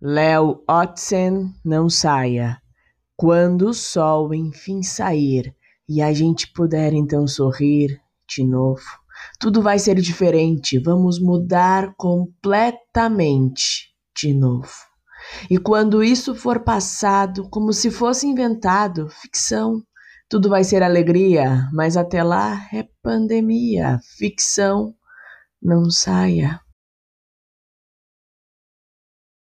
Léo Otzen, não saia. Quando o sol enfim sair e a gente puder então sorrir de novo, tudo vai ser diferente. Vamos mudar completamente de novo. E quando isso for passado, como se fosse inventado, ficção, tudo vai ser alegria, mas até lá é pandemia, ficção, não saia.